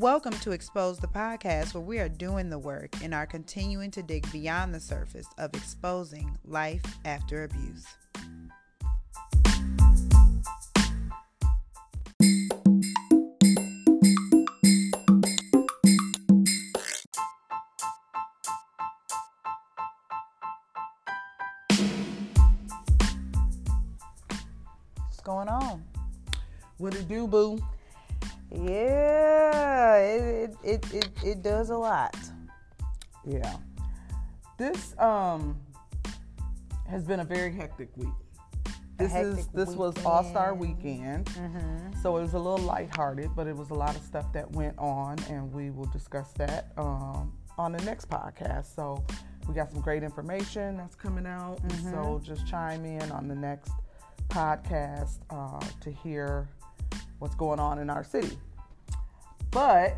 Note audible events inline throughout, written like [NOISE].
Welcome to Exposed the Podcast, where we are doing the work and are continuing to dig beyond the surface of exposing life after abuse. Yeah. This um has been a very hectic week. This is hectic this was All Star weekend. Weekend, so it was a little lighthearted, but it was a lot of stuff that went on, and we will discuss that um, on the next podcast. So we got some great information that's coming out, and so just chime in on the next podcast uh, to hear what's going on in our city. But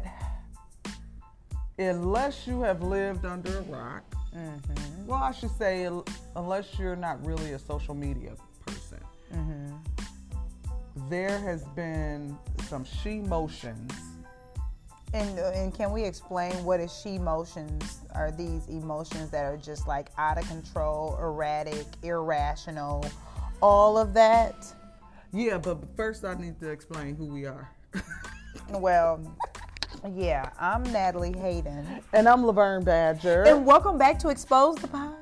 unless you have lived under a rock, mm-hmm. well, I should say, unless you're not really a social media person, mm-hmm. there has been some she motions. And, and can we explain what is she emotions? Are these emotions that are just like out of control, erratic, irrational, all of that? Yeah, but first I need to explain who we are. [LAUGHS] Well, yeah, I'm Natalie Hayden. And I'm Laverne Badger. And welcome back to Exposed the Pod.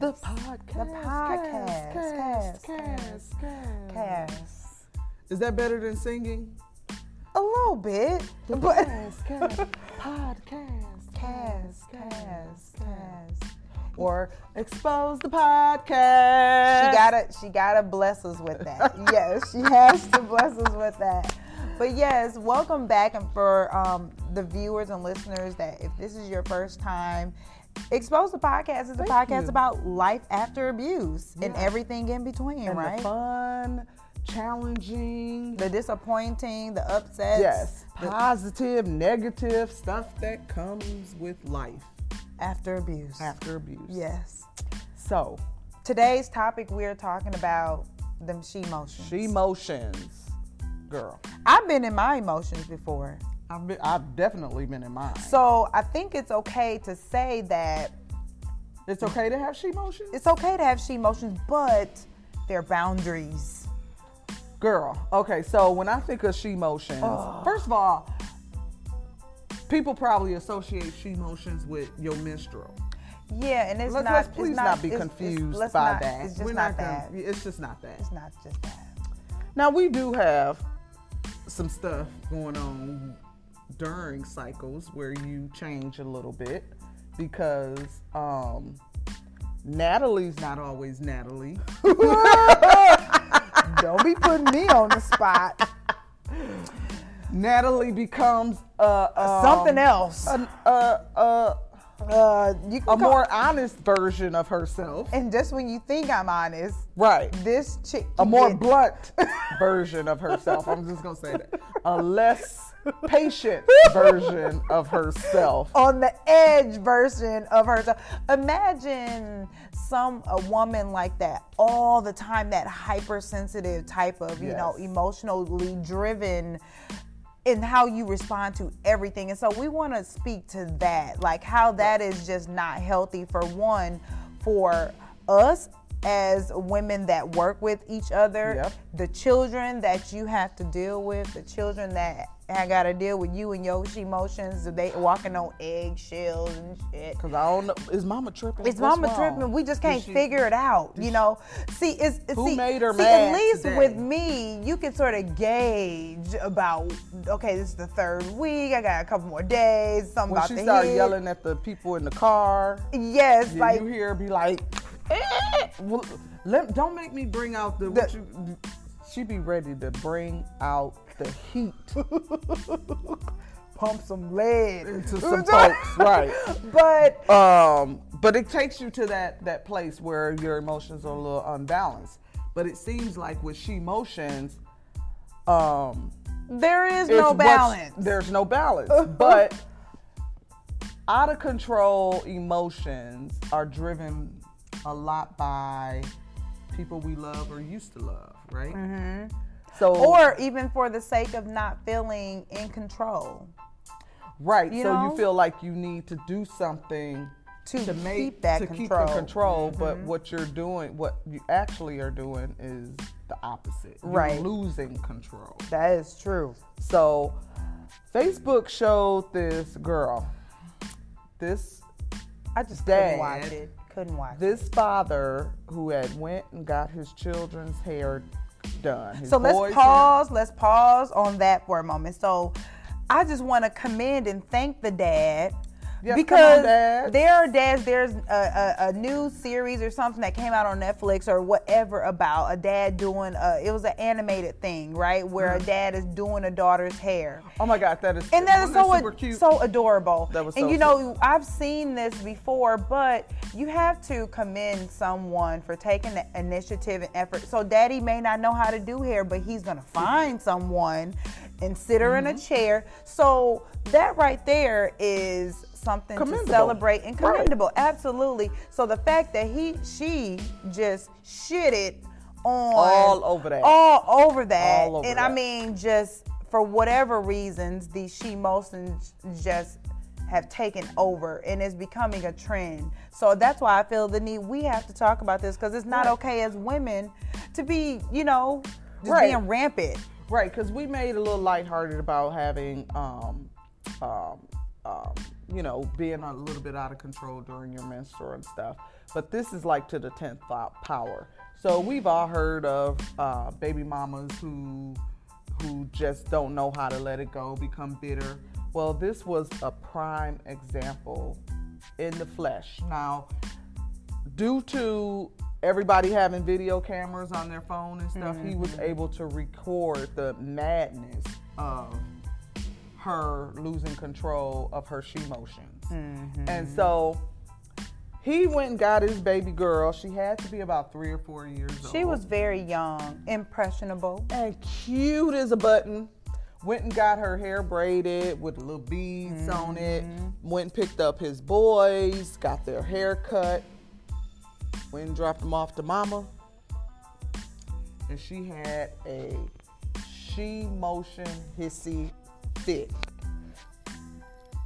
the podcast. The podcast. Cast, Cast, cast, cast. Cass. Is that better than singing? A little bit. The But [LAUGHS] cast, cast, podcast. Cass, Cass, Cass. Or Exposed the podcast. she gotta she gotta bless us with that. yes, she has to bless us with that. But yes, welcome back, and for um, the viewers and listeners that if this is your first time, Exposed the podcast is a Thank podcast you. about life after abuse and everything in between, and right? the fun, challenging, The disappointing, the upsets. yes, the positive, negative stuff that comes with life after abuse. after abuse. Yes. So, Today's topic we're talking about them she motions. she emotions, girl. I've been in my emotions before. I've been, I've definitely been in mine. So I think it's okay to say that it's okay to have she emotions, it's okay to have she emotions, but there are boundaries. girl. Okay, so when I think of she emotions, first of all, people probably associate she emotions with your menstrual. Yeah, and it's Let's, not. let's it's please not, not, be it's- it's- confused let's by not- that. It's just We're not, gonna- It's just not that. It's not just that. Now we do have some stuff going on during cycles where you change a little bit because um, Natalie's not always Natalie. [LAUGHS] Don't be putting me on the spot. Natalie becomes uh, um, Something else. a, a, a, Uh, you can a more honest version of herself. And just when you think I'm honest, Right. this chick. A more blunt [LAUGHS] version of herself. I'm just going to say that. A [LAUGHS] less patient version of herself. on the edge version of herself. Imagine some a woman like that all the time, that hypersensitive type of, you know, emotionally driven in how you respond to everything. And so we want to speak to that, like how that is just not healthy for one, for us as women that work with each other, Yep. the children that you have to deal with, the children that I got to deal with you and your emotions, they walking on eggshells and shit. Cause I don't know. Is Mama tripping? It's mama wrong? tripping. We just can't she- figure it out, you know. See, it's Who see, made her see, mad At least today? with me, you can sort of gauge about. Okay, this is the third week. I got a couple more days. Something When about she the started hit. yelling at the people in the car, Yes, like you hear be like, "Eh." well, let, "Don't make me bring out the." what you, she be ready to bring out the heat [LAUGHS] pump some lead into some [LAUGHS] folks, right? But Um, but it takes you to that that place where your emotions are a little unbalanced. But it seems like with she motions, um, there is no balance. There's no balance. [LAUGHS] but out of control emotions are driven a lot by people we love or used to love, right? Mm-hmm. So or even for the sake of not feeling in control. Right. You so know? you feel like you need to do something To to make keep that to keep control. the control. But what you're doing, what you actually are doing, is the opposite. You're Right. losing control. That is true. So, Facebook showed this girl, this I just Dad. couldn't watch it. Couldn't watch it. this father who had went and got his children's hair done. His So let's pause. Let's pause on that for a moment. So I just want to commend and thank the dad. Yes, come on, because there are dads, there's a, a, a new series or something that came out on Netflix or whatever about a dad doing a, it was an animated thing, right? Where Mm-hmm. a dad is doing a daughter's hair. Oh my God, that is And that is so ad- cute. so adorable. That was and you know, I've seen this before, but you have to commend someone for taking the initiative and effort. So daddy may not know how to do hair, but he's gonna find someone and sit her in a Mm-hmm. chair. So that right there is something to celebrate and Right. commendable. Absolutely. So the fact that he she just shitted on All over that. all over that. All over and I mean, just for whatever reasons, these she motions just have taken over and it's becoming a trend. So that's why I feel the need. We have to talk about this because it's not Right. okay as women to be, you know, just Right. being rampant. Right, because we made a little lighthearted about having, um, um, um, you know, being a little bit out of control during your menstrual and stuff. But this is like to the tenth power. So we've all heard of uh, baby mamas who who just don't know how to let it go, become bitter. Well, this was a prime example in the flesh. Now, due to everybody having video cameras on their phone and stuff, he was able to record the madness of her losing control of her she motions. Mm-hmm. And so he went and got his baby girl. She had to be about three or four years old. She was very young, impressionable. and cute as a button. Went and got her hair braided with little beads on it. Mm-hmm. Went and picked up his boys, got their hair cut. Went and dropped them off to mama. And she had a she motion hissy fit.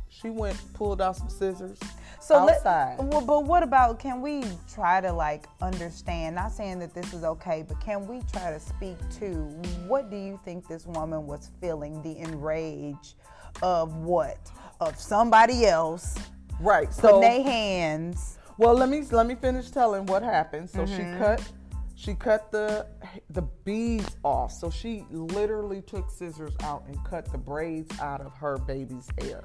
She went, pulled out some scissors. So let- outside. well, but what about can we try to like understand? Not saying that this is okay, but can we try to speak to what do you think this woman was feeling? The enrage of what? Of somebody else right. putting So their hands. Well, let me let me finish telling what happened. So Mm-hmm. she cut she cut the the beads off. So she literally took scissors out and cut the braids out of her baby's hair.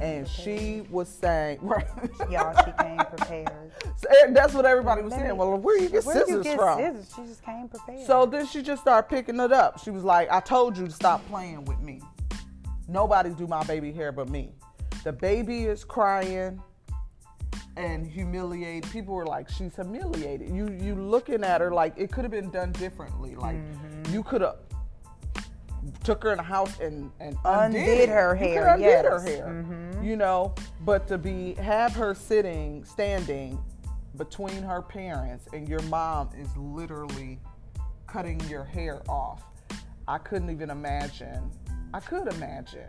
And she was saying, [LAUGHS] right? Y'all, she came prepared. So, that's what everybody was saying. Well, where you get Where scissors you get from? scissors? She just came prepared. So then she just started picking it up. She was like, I told you to stop playing with me. Nobody do my baby hair but me. The baby is crying and humiliate People were like, she's humiliated. You you looking at her like it could have been done differently. Like Mm-hmm. you could have took her in the house and, and Undid undid, her hair, undid her yes. Mm-hmm. hair. You know, but to be have her sitting, standing between her parents and your mom is literally cutting your hair off. I couldn't even imagine. I could imagine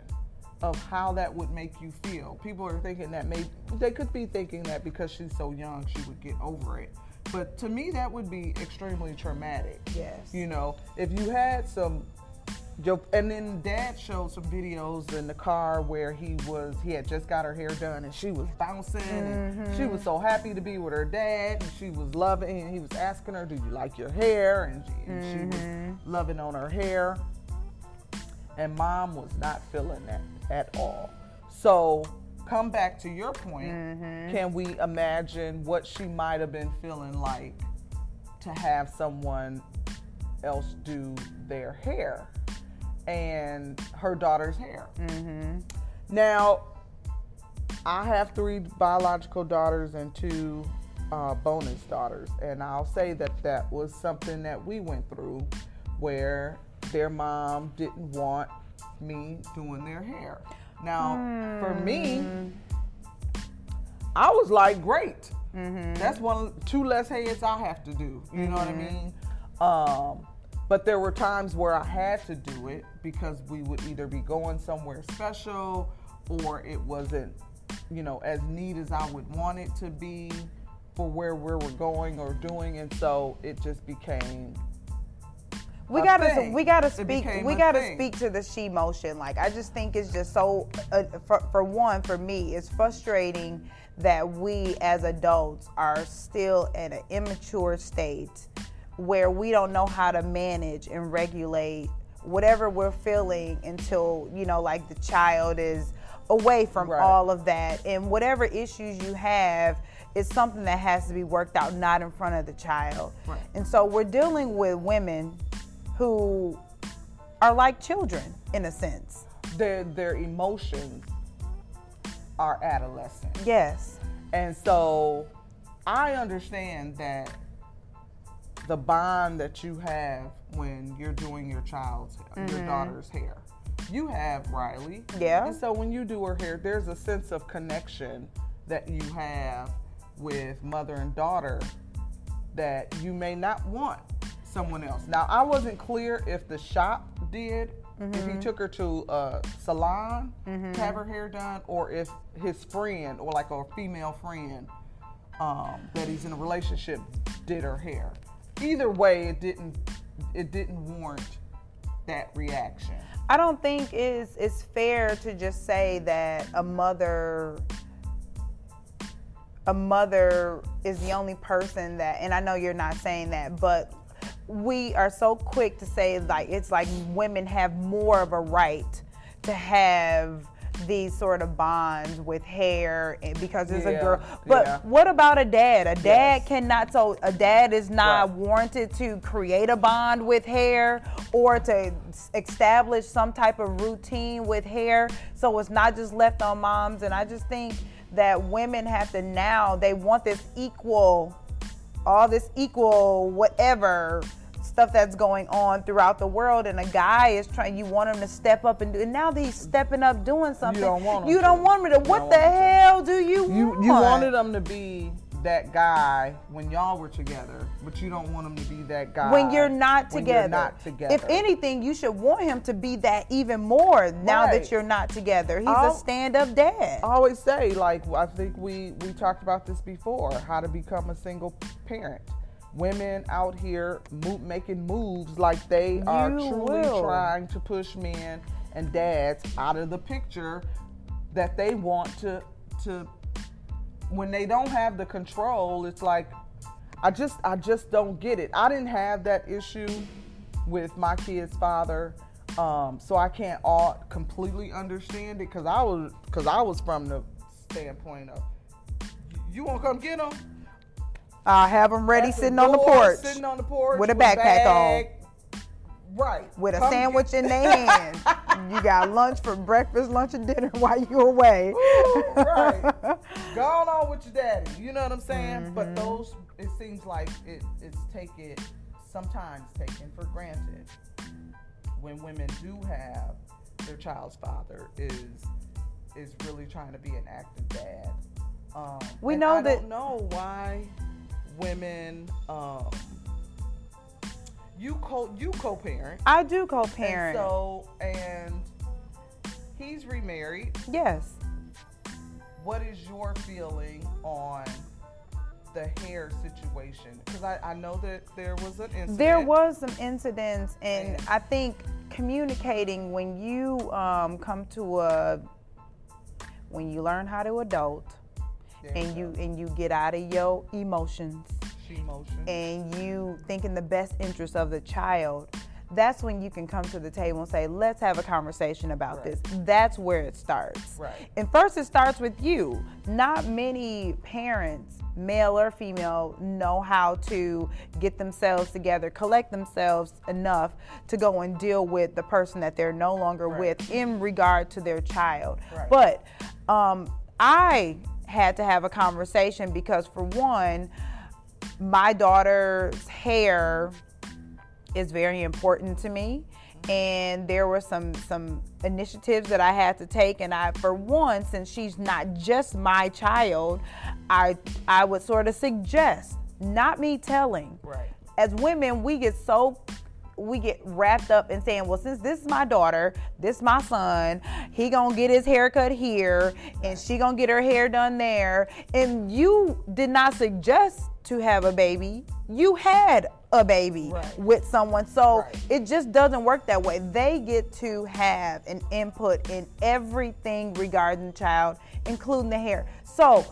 of how that would make you feel. People are thinking that maybe they could be thinking that because she's so young, she would get over it. But to me, that would be extremely traumatic. Yes. You know, if you had some, your- and then dad showed some videos in the car where he was, he had just got her hair done and she was bouncing and she was mm-hmm. so happy to be with her dad and she was loving, and he was asking her, do you like your hair? And she, and she was mm-hmm. loving on her hair. And mom was not feeling that at all. So, come back to your point. Can we imagine what she might have been feeling like to have someone else do their hair and her daughter's hair? Now, I have three biological daughters and two uh, bonus daughters, and I'll say that that was something that we went through where their mom didn't want me doing their hair. Now, for me, hmm. I was like, great. Mm-hmm. That's one, two less heads I have to do. You know what I mm-hmm. mean? Um, but there were times where I had to do it because we would either be going somewhere special or it wasn't, you know, as neat as I would want it to be for where, where we're going or doing. And so it just became we gotta thing. we gotta speak we gotta thing. speak to the she motion like i just think it's just so uh, for, for one for me it's frustrating that we as adults are still at an immature state where we don't know how to manage and regulate whatever we're feeling until you know like the child is away from Right. all of that and whatever issues you have is something that has to be worked out not in front of the child Right. and so we're dealing with women who are like children in a sense. their their emotions are adolescent. Yes. And so I understand that the bond that you have when you're doing your child's your mm-hmm. daughter's hair. You have Riley. Yeah. And so when you do her hair, there's a sense of connection that you have with mother and daughter that you may not want someone else. Now, I wasn't clear if the shop did, if he took her to a salon to have her hair done, or if his friend or like a female friend um, that he's in a relationship did her hair. Either way, it didn't it didn't warrant that reaction. I don't think it's it's fair to just say that a mother a mother is the only person that and I know you're not saying that, but we are so quick to say like it's like women have more of a right to have these sort of bonds with hair and- because it's a girl. But yeah. what about a dad? A dad Yes. cannot so a dad is not Right. warranted to create a bond with hair or to establish some type of routine with hair so it's not just left on moms and i just think that women have to now they want this equal all this equal whatever stuff that's going on throughout the world and a guy is trying you want him to step up and do and now that he's stepping up doing something you don't want him you don't to. want me to You what the him to. hell do you You want you wanted him to be that guy when y'all were together, but you don't want him to be that guy when you're not when together. You're not together. If anything, you should want him to be that even more now Right. that you're not together. He's I'll- a stand-up dad. I always say, like I think we we talked about this before, how to become a single parent. Women out here making moves like they are truly will. trying to push men and dads out of the picture that they want to to. When they don't have the control, it's like I just I just don't get it. I didn't have that issue with my kid's father, um, so I can't all completely understand it because I was because I was from the standpoint of you want to come get him I'll have him ready At sitting on the porch. sitting on the porch with a backpack bag, right with a Come sandwich get- in their [LAUGHS] hand. you got lunch for breakfast, lunch, and dinner [LAUGHS] while you're away. Ooh, right. Gone on with your daddy. You know what I'm saying? But Mm-hmm. those, it seems like it, it's taken, sometimes taken for granted when women do have their child's father is is really trying to be an active dad. Um, We know I that- don't know why women. Um, you co you co-parent. I do co-parent. so and he's remarried yes. what is your feeling on the hair situation? Because I, I know that there was an incident. There was some incidents, and And- I think communicating when you um, come to a when you learn how to adult and you and you get out of your emotions she motion. and you think in the best interest of the child that's when you can come to the table and say let's have a conversation about Right. this that's where it starts Right. and first it starts with you not many parents male or female know how to get themselves together collect themselves enough to go and deal with the person that they're no longer Right. with in regard to their child Right. but um, i had to have a conversation because for one my daughter's hair is very important to me. And there were some some initiatives that I had to take. And I for one since she's not just my child I I would sort of suggest not me telling. Right. as women we get so we get wrapped up in saying, well, since this is my daughter, this my son, he gonna get his haircut here, and she gonna get her hair done there, and you did not suggest to have a baby. You had a baby Right. with someone, so Right. it just doesn't work that way. They get to have an input in everything regarding the child, including the hair. So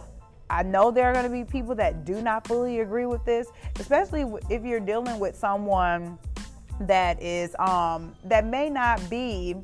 I know there are going to be people that do not fully agree with this, especially if you're dealing with someone that is um that may not be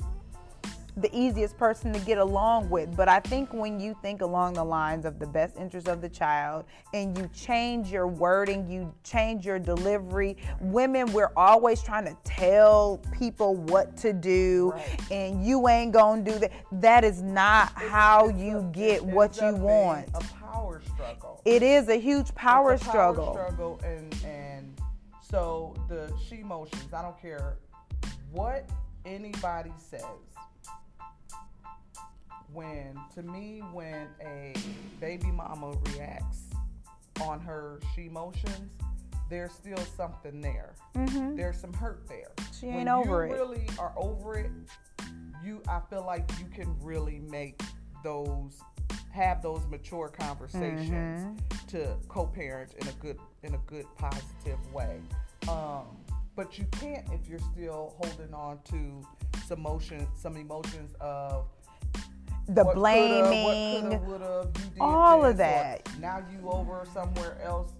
the easiest person to get along with. But I think when you think along the lines of the best interest of the child and you change your wording, you change your delivery. Women, we're always trying to tell people what to do Right. and you ain't gonna do that. That is not how It's you a- get what you want. A power struggle. It is a huge power a struggle. Struggle, and and so the she motions. I don't care what anybody says. When to me, when a baby mama reacts on her she motions, there's still something there. There's some hurt there. Mm-hmm. She when ain't over you it. really are over it, you I feel like you can really make those have those mature conversations Mm-hmm. to co-parent in a good in a good positive way. Um, but you can't if you're still holding on to some emotion, some emotions of The coulda, blaming. what coulda, you did all of this, or that. Now you over somewhere else,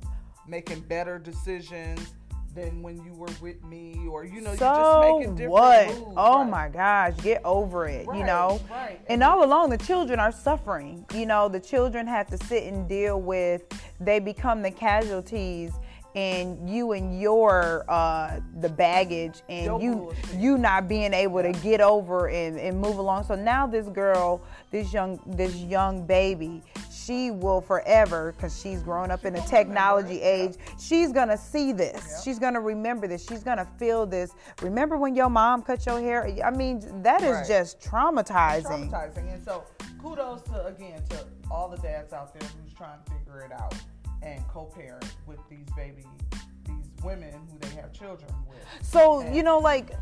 making better decisions than when you were with me, or you know, you're just so making different what? Oh right? my gosh, get over it. you know, right. and all along the children are suffering. You know, the children have to sit and deal with. They become the casualties, and you and your uh, the baggage, and Your you bullshit. you not being able to get over and, and move along. So now this girl, this young this young baby, she will forever because she's grown up in a technology age. She's gonna see this. She's gonna remember this. She's gonna feel this. Remember when your mom cut your hair? I mean, that is Right. just traumatizing. traumatizing. And so, kudos to again to all the dads out there who's trying to figure it out and co-parent with these baby, these women who they have children with. So, And- you know, like,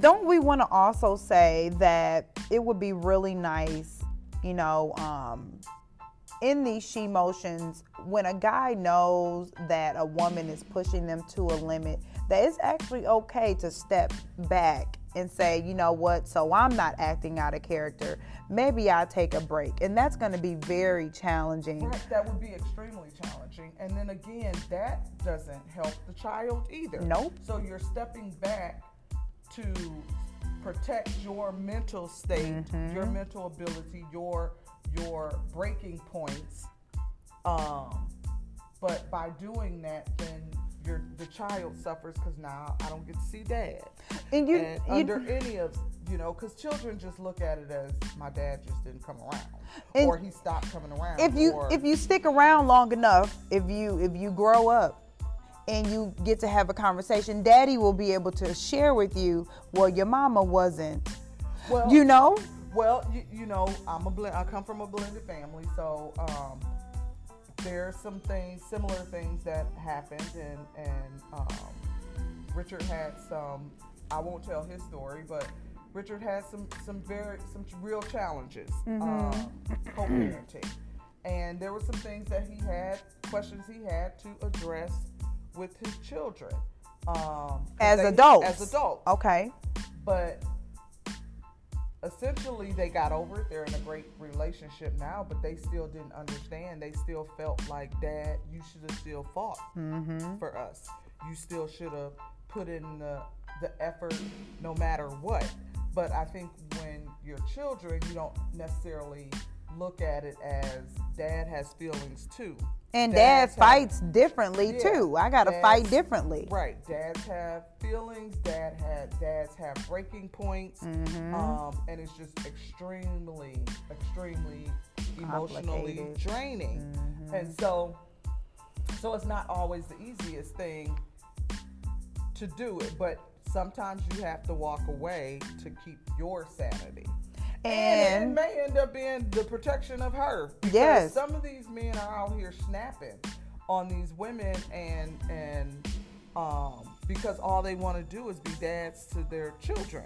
don't we want to also say that it would be really nice, you know, um, in these she motions, when a guy knows that a woman is pushing them to a limit, that it's actually okay to step back and say, you know what, so I'm not acting out of character. Maybe I'll take a break. And that's going to be very challenging. Right, that would be extremely challenging. And then again, that doesn't help the child either. Nope. So you're stepping back to protect your mental state, Mm-hmm. your mental ability, your your breaking points. Um, but by doing that, then your the child suffers because now I don't get to see dad. And you, and you under any of you know, because children just look at it as my dad just didn't come around, or he stopped coming around. if you or, if you stick around long enough, if you if you grow up and you get to have a conversation, daddy will be able to share with you, well, your mama wasn't. well, You know? Well, you, you know, I'm a blend. I come from a blended family, so um, there's some things, similar things that happened, and and um, Richard had some. I won't tell his story, but Richard had some some very some real challenges um, co-parenting, and there were some things that he had questions he had to address with his children um, As they- adults. As adults, Okay. but essentially they got over it. They're in a great relationship now but they still didn't understand. They still felt like dad you should have still fought mm-hmm. for us. You still should have put in the, the effort no matter what. But i think when you're children you don't necessarily look at it as dad has feelings too And Dads dad have- fights differently Yeah. too. I gotta Dads- fight differently. Right. Dads have feelings. Dad had dads have breaking points. Mm-hmm. Um, and it's just extremely, extremely emotionally draining. Mm-hmm. And so, so it's not always the easiest thing to do it, but sometimes you have to walk away to keep your sanity. And, And it may end up being the protection of her. Yes. Some of these men are out here snapping on these women and and um, because all they want to do is be dads to their children.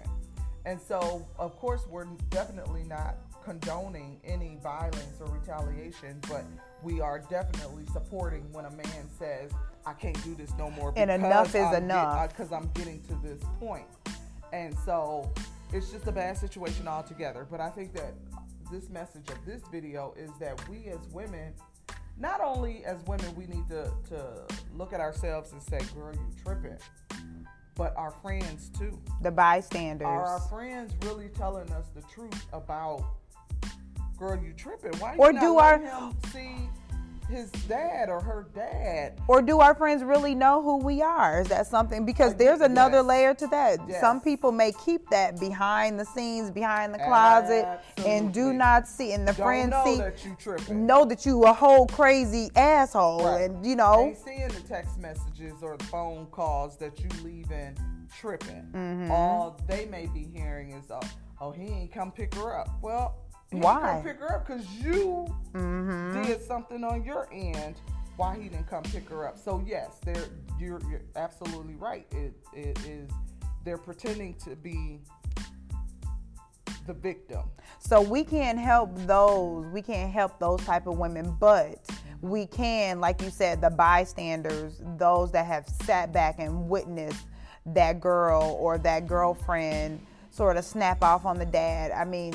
And so, of course, we're definitely not condoning any violence or retaliation, but we are definitely supporting when a man says, I can't do this no more. And enough is I'm enough. Because I'm getting to this point. And so it's just a bad situation altogether. But I think that this message of this video is that we as women, not only as women, we need to, to look at ourselves and say, girl, you tripping. But our friends too. The bystanders. Are our friends really telling us the truth about girl, you tripping? Why Or you do not our- him see his dad or her dad? or do our friends really know who we are? Is that something? Because there's another yes. layer to that. Yes. Some people may keep that behind the scenes, behind the closet, and do not see. And the Don't friends know see, that you tripping. know that you a whole crazy asshole, Right. and you know. Ain't seeing the text messages or the phone calls that you leaving tripping. Mm-hmm. All they may be hearing is, oh, oh, he ain't come pick her up. Well, Why? pick her up because you Mm-hmm. did something on your end. Why he didn't come pick her up? So yes, they're you're, you're absolutely right. It it is they're pretending to be the victim. So we can't help those. We can't help those type of women, but we can, like you said, the bystanders, those that have sat back and witnessed that girl or that girlfriend sort of snap off on the dad. I mean,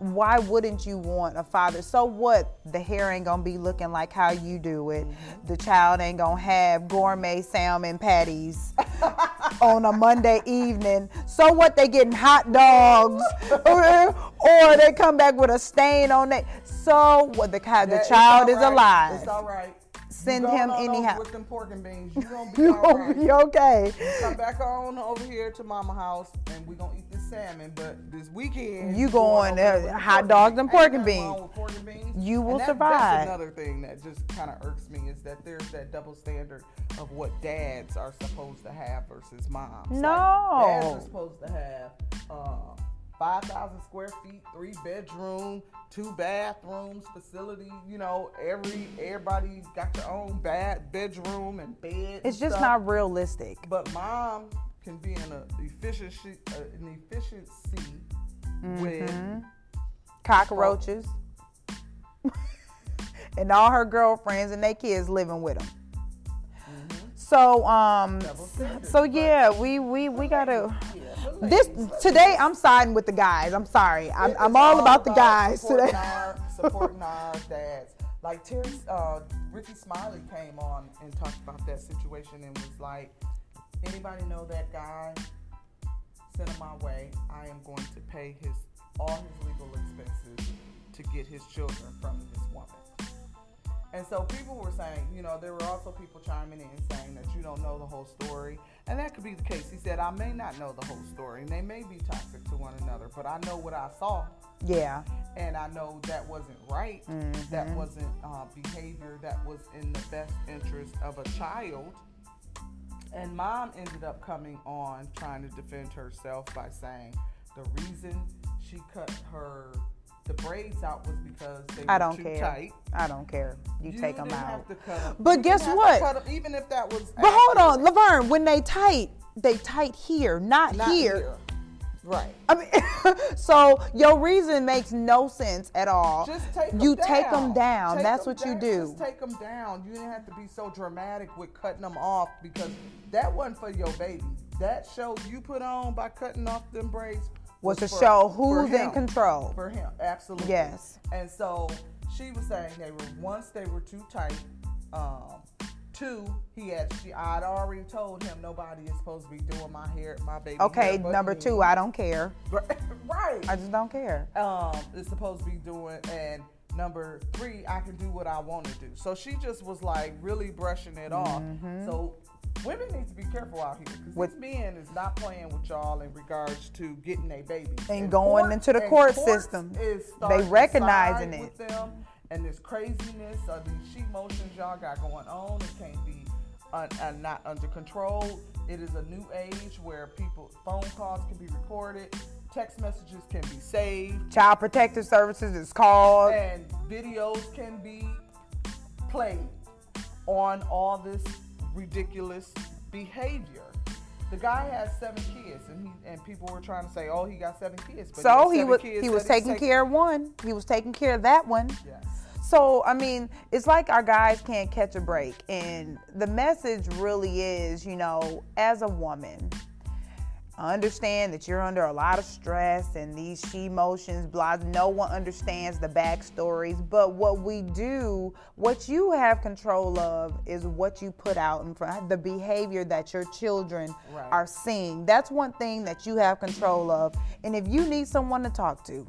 why wouldn't you want a father? So what? The hair ain't gonna be looking like how you do it. Mm-hmm. The child ain't gonna have gourmet salmon patties [LAUGHS] on a Monday evening. So what? They getting hot dogs, or, [LAUGHS] or they come back with a stain on it. So what? The, the child is right. alive. It's all right. Send him anyhow. With them pork and beans, you gonna [LAUGHS] be You gonna right. be okay. Come back on over here to Mama House, and we gonna eat salmon. But this weekend, You going, over uh, hot dogs and pork and beans. pork and beans. You will And that- survive. That's another thing that just kind of irks me is that there's that double standard of what dads are supposed to have versus moms. Like, No. dads are supposed to have. Uh, 5,000 square feet, three bedroom, two bathrooms, facility. You know, every everybody's got their own bad bedroom and bed. and It's just stuff. not realistic. But mom can be in a efficiency, uh, an efficiency Mm-hmm. with Cockroaches. [LAUGHS] and all her girlfriends and their kids living with them. So um so yeah, we we we gotta yeah, this today I'm siding with the guys. I'm sorry. I'm, I'm it's all about the guys supporting today. Our, [LAUGHS] supporting our dads. Like Terry, uh, Rickey Smiley came on and talked about that situation and was like, anybody know that guy? Send him my way. I am going to pay his all his legal expenses to get his children from this woman. And so people were saying, you know, there were also people chiming in saying that you don't know the whole story. And that could be the case. He said, I may not know the whole story, and they may be toxic to one another, but I know what I saw, Yeah. and I know that wasn't right. That wasn't uh, behavior that was in the best interest of a child. And mom ended up coming on trying to defend herself by saying the reason she cut her the braids out was because they were I don't too care. tight. I don't care. You, take them out. Have to cut 'em. But You guess what? to cut 'em, even if that was. But hold on. Laverne, when they tight, they tight here, not, Not here. Right. I mean, [LAUGHS] so your reason makes no sense at all. Just take 'em you down. take them down. Take That's 'em what you do. Just take them down. You didn't have to be so dramatic with cutting them off because that wasn't for your baby. That show you put on by cutting off them braids Was to for- show who's in control. For him, absolutely. Yes. And so she was saying they were once they were too tight. Um, two, he had she I'd already told him nobody is supposed to be doing my hair, my baby. Okay, number me. two, I don't care. [LAUGHS] right. I just don't care. um, is supposed to be doing, and number three, I can do what I want to do. So she just was like really brushing it off. So women need to be careful out here because Mm-hmm. This man is not playing with y'all in regards to getting a baby And going into the court system. Is They recognizing it. them, and this craziness of these she motions y'all got going on. It can't be un, uh, not under control. It is a new age where people phone calls can be recorded, text messages can be saved, Child Protective Services is called. and videos can be played on all this ridiculous behavior. The guy has seven kids, and he and people were trying to say, oh, he got seven kids. But So he was he was taking care of one. He was taking care of that one. Yes. So, I mean, it's like our guys can't catch a break. And the message really is, you know, as a woman, I understand that you're under a lot of stress and these she emotions, blah. No one understands the backstories. But what we do, what you have control of, is what you put out in front, the behavior that your children Right. are seeing. That's one thing that you have control of. And if you need someone to talk to,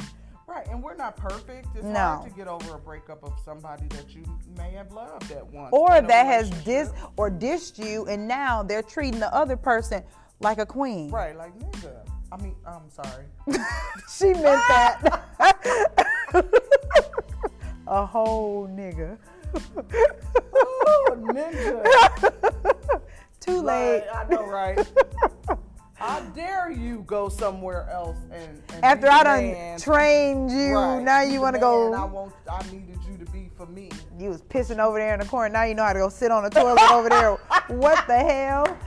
Right, and we're not perfect. It's No. hard to get over a breakup of somebody that you may have loved at once. or that has dis or dissed you and now they're treating the other person like a queen. Right, like nigga. I mean, I'm sorry. [LAUGHS] She meant that. [LAUGHS] a whole nigga. [LAUGHS] oh, ninja. Too late. Right, I know, right? I dare you go somewhere else and, and After I done man. trained you, Right, now you want to man I go. want. I needed you to be for me. You was pissing over there in the corner. Now you know how to go sit on the toilet over there. What the hell?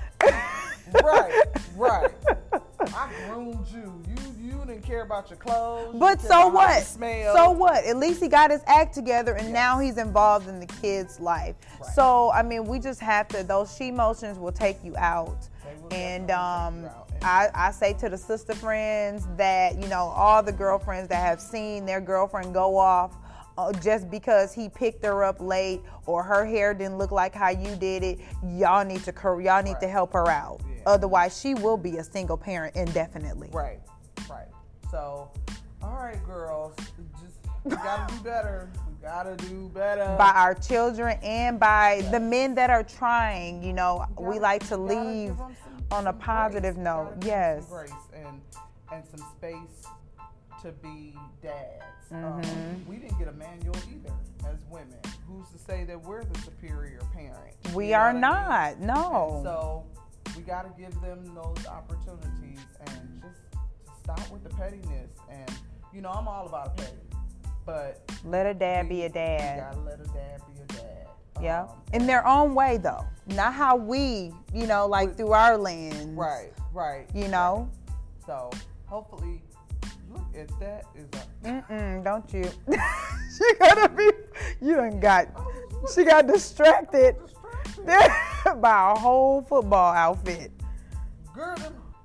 Right, right. [LAUGHS] I groomed you. You you didn't care about your clothes. But so about how you what? So what? At least he got his act together and now he's involved in the kid's life. Right. So I mean, we just have to. Those she motions will take you out. And um, out. And- I, I say to the sister friends that you know all the girlfriends that have seen their girlfriend go off uh, just because he picked her up late or her hair didn't look like how you did it. Y'all need to y'all need to help her out. Yeah. Otherwise, she will be a single parent indefinitely. Right, right. So, all right, girls, just we gotta do better. We gotta do better. by our children and by the men that are trying. You know, You we gotta- like to leave some- on a positive grace. note. You gotta give 'em Yes. grace and and some space to be dads. Mm-hmm. Um, we didn't get a manual either as women. Who's to say that we're the superior parent? We are what I mean? not. And No. so we got to give them those opportunities and just stop with the pettiness. And you know, I'm all about a petty, but Let a dad be a We dad. gotta let a dad be a dad. Yeah. Um, In their own way, though. Not how we, you know, like With- through our lens. right, right. You know? So hopefully, look at that is a. Mm-mm, don't you? [LAUGHS] she gotta be. You done got. She got distracted [LAUGHS] By a whole football outfit. Girl,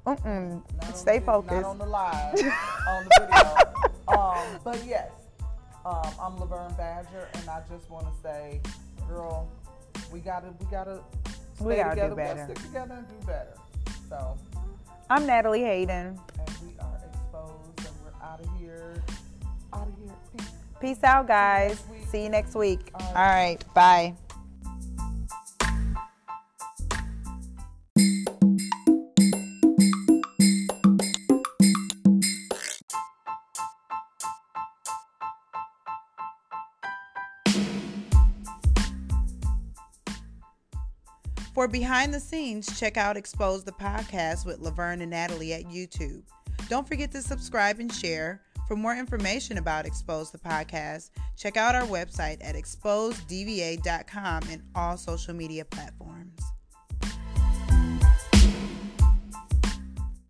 Mm-mm. not on Stay the- focused. Not on the live, [LAUGHS] on the video. Um, but yes, um, I'm Laverne Badger, and I just want to say, girl, we gotta, we gotta, stay We gotta do together. We better. gotta stick together and do better. So, I'm Natalie Hayden. and we are exposed, and we're out of here. Out of here. Peace. Peace out, guys. next week. See you next week. All All right. right. Bye. Behind the scenes, check out Exposed the Podcast with Laverne and Natalie at YouTube. Don't forget to subscribe and share. For more information about Exposed the Podcast, check out our website at exposeddva.com and all social media platforms.